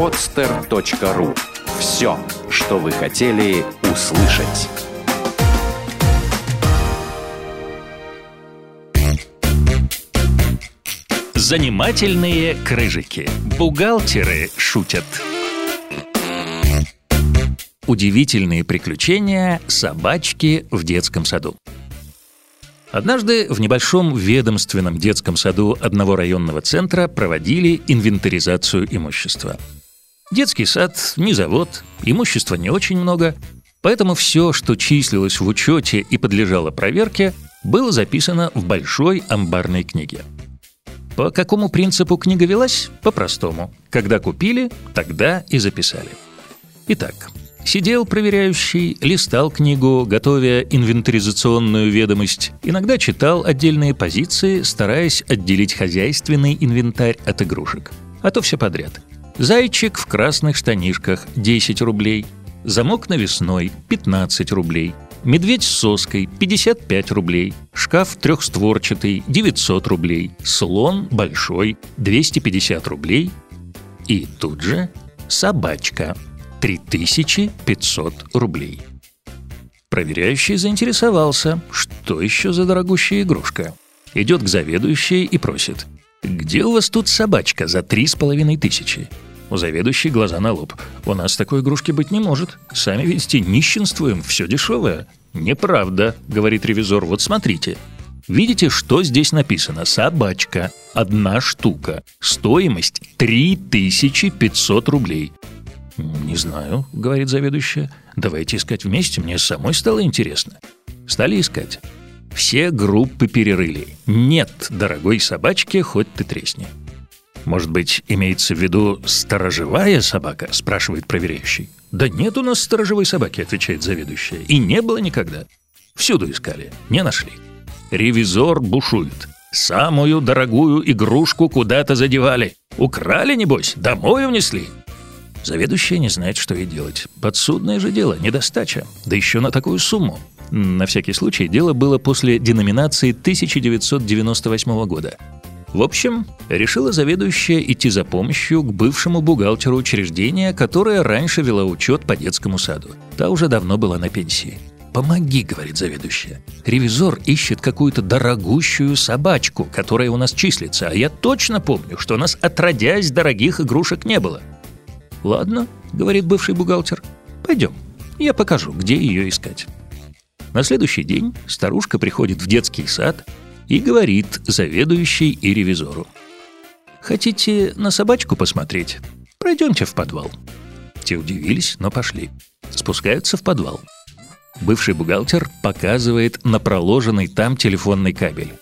podster.ru Все, что вы хотели услышать. Занимательные крыжики. Бухгалтеры шутят. Удивительные приключения собачки в детском саду. Однажды в небольшом ведомственном детском саду одного районного центра проводили инвентаризацию имущества. Детский сад не завод, имущества не очень много, поэтому все, что числилось в учете и подлежало проверке, было записано в большой амбарной книге. По какому принципу книга велась? По-простому. Когда купили, тогда и записали. Итак, Сидел проверяющий, листал книгу, готовя инвентаризационную ведомость, иногда читал отдельные позиции, стараясь отделить хозяйственный инвентарь от игрушек. А то все подряд. Зайчик в красных штанишках – 10 рублей. Замок навесной – 15 рублей. Медведь с соской – 55 рублей. Шкаф трехстворчатый – 900 рублей. Слон большой – 250 рублей. И тут же собачка – 3500 рублей. Проверяющий заинтересовался, что еще за дорогущая игрушка. Идет к заведующей и просит. «Где у вас тут собачка за три с половиной тысячи?» У заведующей глаза на лоб. «У нас такой игрушки быть не может. Сами видите, нищенствуем, все дешевое». «Неправда», — говорит ревизор, — «вот смотрите». Видите, что здесь написано? Собачка. Одна штука. Стоимость 3500 рублей. «Не знаю», — говорит заведующая. «Давайте искать вместе, мне самой стало интересно». Стали искать. Все группы перерыли. Нет дорогой собачки, хоть ты тресни. «Может быть, имеется в виду сторожевая собака?» – спрашивает проверяющий. «Да нет у нас сторожевой собаки», – отвечает заведующая. «И не было никогда. Всюду искали, не нашли». Ревизор бушует. «Самую дорогую игрушку куда-то задевали. Украли, небось, домой унесли. Заведующая не знает, что ей делать. Подсудное же дело, недостача. Да еще на такую сумму. На всякий случай, дело было после деноминации 1998 года. В общем, решила заведующая идти за помощью к бывшему бухгалтеру учреждения, которое раньше вела учет по детскому саду. Та уже давно была на пенсии. «Помоги», — говорит заведующая. «Ревизор ищет какую-то дорогущую собачку, которая у нас числится, а я точно помню, что у нас отродясь дорогих игрушек не было. «Ладно», — говорит бывший бухгалтер, — «пойдем, я покажу, где ее искать». На следующий день старушка приходит в детский сад и говорит заведующей и ревизору. «Хотите на собачку посмотреть? Пройдемте в подвал». Те удивились, но пошли. Спускаются в подвал. Бывший бухгалтер показывает на проложенный там телефонный кабель.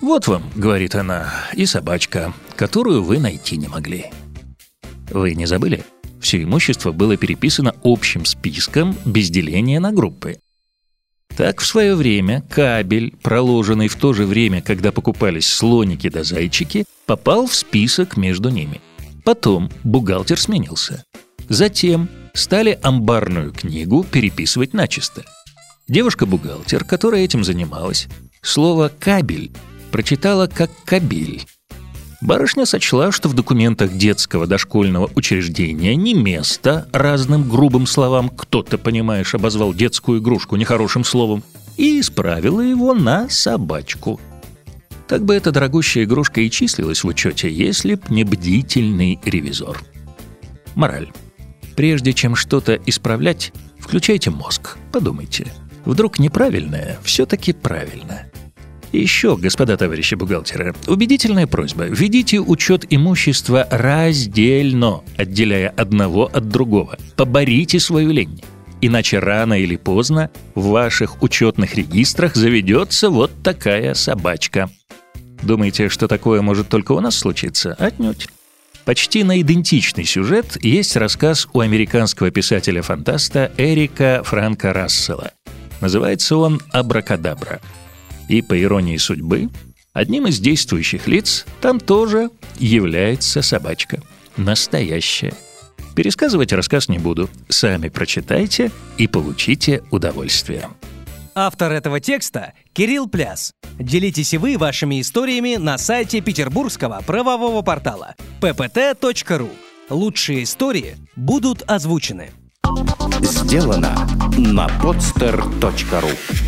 «Вот вам», — говорит она, — «и собачка, которую вы найти не могли». Вы не забыли? Все имущество было переписано общим списком без деления на группы. Так в свое время кабель, проложенный в то же время, когда покупались слоники да зайчики, попал в список между ними. Потом бухгалтер сменился. Затем стали амбарную книгу переписывать начисто. Девушка-бухгалтер, которая этим занималась, слово «кабель» прочитала как «кабель», Барышня сочла, что в документах детского дошкольного учреждения не место разным грубым словам, кто-то, понимаешь, обозвал детскую игрушку нехорошим словом, и исправила его на собачку. Так бы эта дорогущая игрушка и числилась в учете, если б не бдительный ревизор. Мораль. Прежде чем что-то исправлять, включайте мозг, подумайте. Вдруг неправильное все-таки правильно. Еще, господа товарищи бухгалтеры, убедительная просьба. Ведите учет имущества раздельно, отделяя одного от другого. Поборите свою лень. Иначе рано или поздно в ваших учетных регистрах заведется вот такая собачка. Думаете, что такое может только у нас случиться? Отнюдь. Почти на идентичный сюжет есть рассказ у американского писателя-фантаста Эрика Франка Рассела. Называется он «Абракадабра». И, по иронии судьбы, одним из действующих лиц там тоже является собачка. Настоящая. Пересказывать рассказ не буду. Сами прочитайте и получите удовольствие. Автор этого текста – Кирилл Пляс. Делитесь и вы вашими историями на сайте петербургского правового портала ppt.ru. Лучшие истории будут озвучены. Сделано на podster.ru